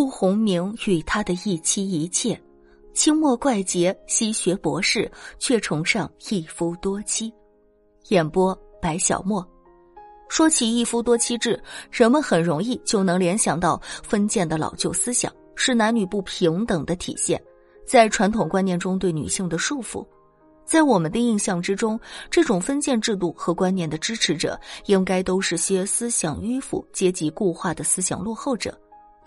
辜鸿铭与他的一妻一妾，清末怪杰，西学博士，却崇尚一夫多妻。演播：白小莫。说起一夫多妻制，人们很容易就能联想到封建的老旧思想，是男女不平等的体现，在传统观念中对女性的束缚。在我们的印象之中，这种封建制度和观念的支持者，应该都是些思想迂腐、阶级固化的思想落后者。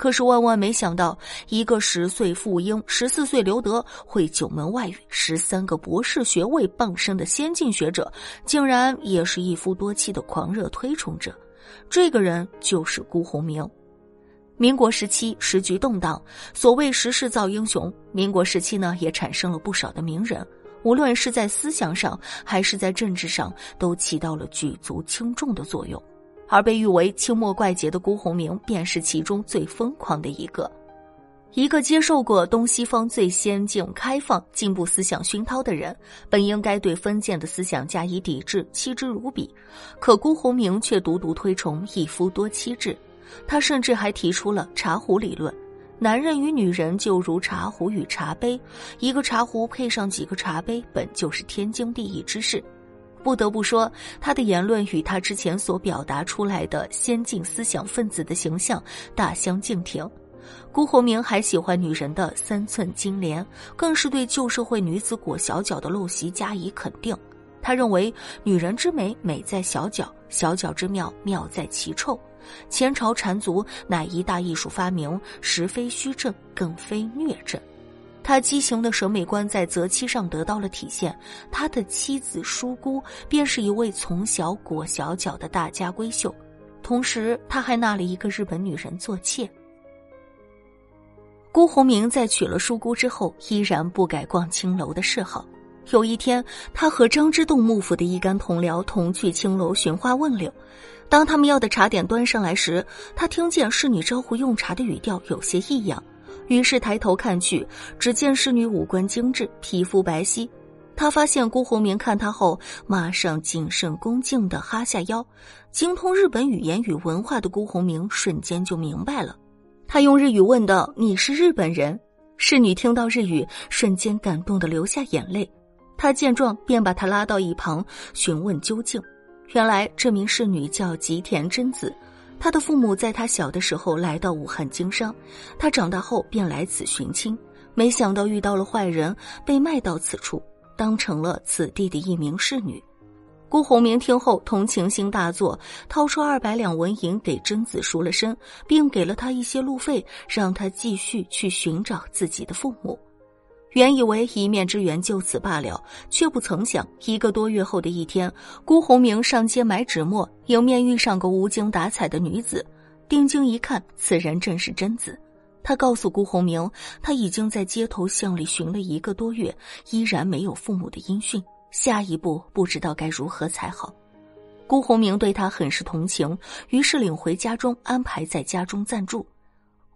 可是万万没想到，一个十岁妇婴、十四岁留德、会九门外语、十三个博士学位傍身的先进学者，竟然也是一夫多妻的狂热推崇者。这个人就是辜鸿铭。民国时期时局动荡，所谓时势造英雄。民国时期呢，也产生了不少的名人，无论是在思想上还是在政治上，都起到了举足轻重的作用。而被誉为清末怪杰的辜鸿铭，便是其中最疯狂的一个。一个接受过东西方最先进、开放、进步思想熏陶的人，本应该对封建的思想加以抵制，弃之如敝。可辜鸿铭却独独推崇一夫多妻制，他甚至还提出了茶壶理论：男人与女人就如茶壶与茶杯，一个茶壶配上几个茶杯，本就是天经地义之事。不得不说，他的言论与他之前所表达出来的先进思想分子的形象大相径庭。辜鸿铭还喜欢女人的三寸金莲，更是对旧社会女子裹小脚的陋习加以肯定。他认为，女人之美美在小脚，小脚之妙妙在其臭。前朝缠足乃一大艺术发明，实非虚症，更非虐症。他畸形的审美观在择妻上得到了体现，他的妻子淑姑便是一位从小裹小脚的大家闺秀，同时他还纳了一个日本女人做妾。辜鸿铭在娶了淑姑之后，依然不改逛青楼的嗜好。有一天，他和张之洞幕府的一干同僚同去青楼寻花问柳，当他们要的茶点端上来时，他听见侍女招呼用茶的语调有些异样。于是抬头看去，只见侍女五官精致，皮肤白皙。他发现辜鸿铭看他后，马上谨慎恭敬的哈下腰。精通日本语言与文化的辜鸿铭瞬间就明白了。他用日语问道：“你是日本人？”侍女听到日语，瞬间感动的流下眼泪。他见状，便把他拉到一旁询问究竟。原来这名侍女叫吉田真子。他的父母在他小的时候来到武汉经商，他长大后便来此寻亲，没想到遇到了坏人，被卖到此处，当成了此地的一名侍女。辜鸿铭听后同情心大作，掏出二百两纹银给贞子赎了身，并给了他一些路费，让他继续去寻找自己的父母。原以为一面之缘就此罢了，却不曾想，一个多月后的一天，辜鸿铭上街买纸墨，迎面遇上个无精打采的女子。定睛一看，此人正是贞子。他告诉辜鸿铭，他已经在街头巷里寻了一个多月，依然没有父母的音讯，下一步不知道该如何才好。辜鸿铭对他很是同情，于是领回家中，安排在家中暂住。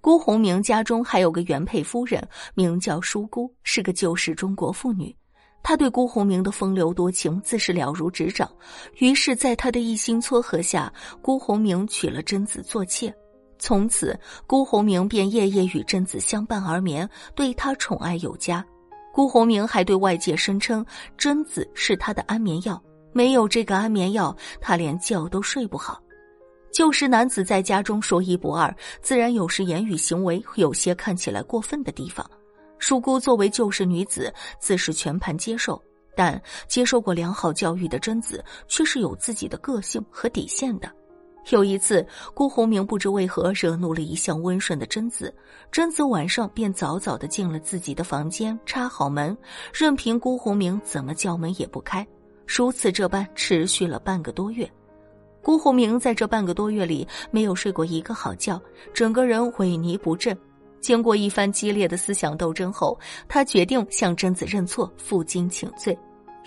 辜鸿铭家中还有个原配夫人，名叫淑姑，是个旧式中国妇女。她对辜鸿铭的风流多情自是了如指掌。于是，在她的一心撮合下，辜鸿铭娶了贞子做妾。从此，辜鸿铭便夜夜与贞子相伴而眠，对她宠爱有加。辜鸿铭还对外界声称，贞子是他的安眠药，没有这个安眠药，他连觉都睡不好。旧时男子在家中说一不二，自然有时言语行为有些看起来过分的地方。淑姑作为旧时女子，自是全盘接受，但接受过良好教育的贞子却是有自己的个性和底线的。有一次，辜鸿铭不知为何惹怒了一向温顺的贞子，贞子晚上便早早的进了自己的房间，插好门，任凭辜鸿铭怎么叫门也不开。如此这般持续了半个多月。辜鸿铭在这半个多月里没有睡过一个好觉，整个人萎靡不振。经过一番激烈的思想斗争后，他决定向贞子认错，负荆请罪。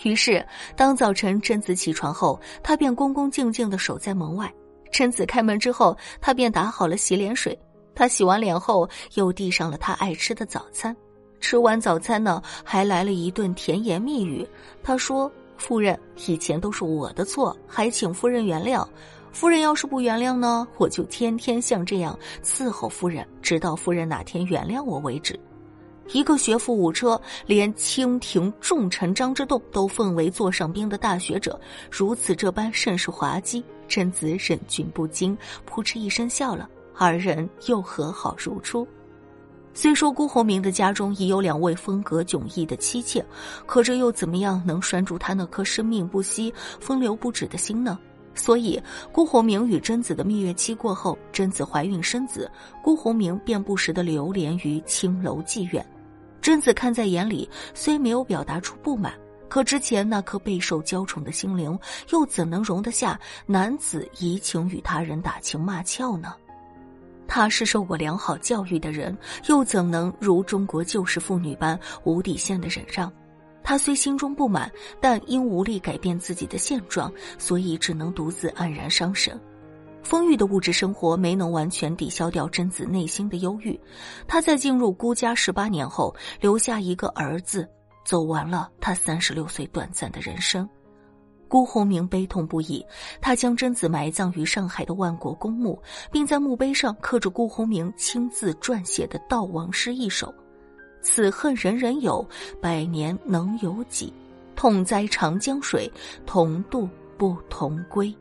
于是，当早晨贞子起床后，他便恭恭敬敬的守在门外。贞子开门之后，他便打好了洗脸水。他洗完脸后，又递上了他爱吃的早餐。吃完早餐呢，还来了一顿甜言蜜语。他说。夫人，以前都是我的错，还请夫人原谅。夫人要是不原谅呢，我就天天像这样伺候夫人，直到夫人哪天原谅我为止。一个学富五车，连清廷重臣张之洞都奉为座上宾的大学者，如此这般甚是滑稽。贞子忍俊不禁，扑哧一声笑了，二人又和好如初。虽说辜鸿铭的家中已有两位风格迥异的妻妾，可这又怎么样能拴住他那颗生命不息、风流不止的心呢？所以，辜鸿铭与贞子的蜜月期过后，贞子怀孕生子，辜鸿铭便不时的流连于青楼妓院。贞子看在眼里，虽没有表达出不满，可之前那颗备受娇宠的心灵，又怎能容得下男子移情与他人打情骂俏呢？他是受过良好教育的人，又怎能如中国旧式妇女般无底线的忍让？他虽心中不满，但因无力改变自己的现状，所以只能独自黯然伤神。丰裕的物质生活没能完全抵消掉贞子内心的忧郁。她在进入孤家十八年后，留下一个儿子，走完了她三十六岁短暂的人生。辜鸿铭悲痛不已，他将贞子埋葬于上海的万国公墓，并在墓碑上刻着辜鸿铭亲自撰写的悼亡诗一首：“此恨人人有，百年能有几？痛哉长江水，同渡不同归。”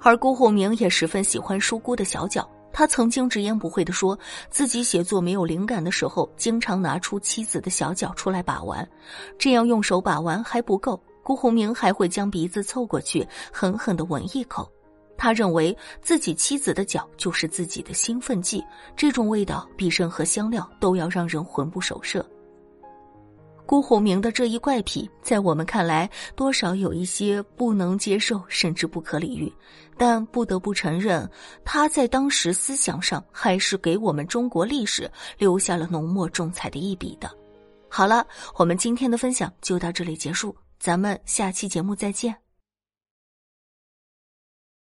而辜鸿铭也十分喜欢疏孤的小脚，他曾经直言不讳地说，自己写作没有灵感的时候，经常拿出妻子的小脚出来把玩，这样用手把玩还不够，辜鸿铭还会将鼻子凑过去，狠狠的闻一口。他认为自己妻子的脚就是自己的兴奋剂，这种味道比任何香料都要让人魂不守舍。辜鸿铭的这一怪癖，在我们看来多少有一些不能接受，甚至不可理喻。但不得不承认，他在当时思想上还是给我们中国历史留下了浓墨重彩的一笔的。好了，我们今天的分享就到这里结束，咱们下期节目再见。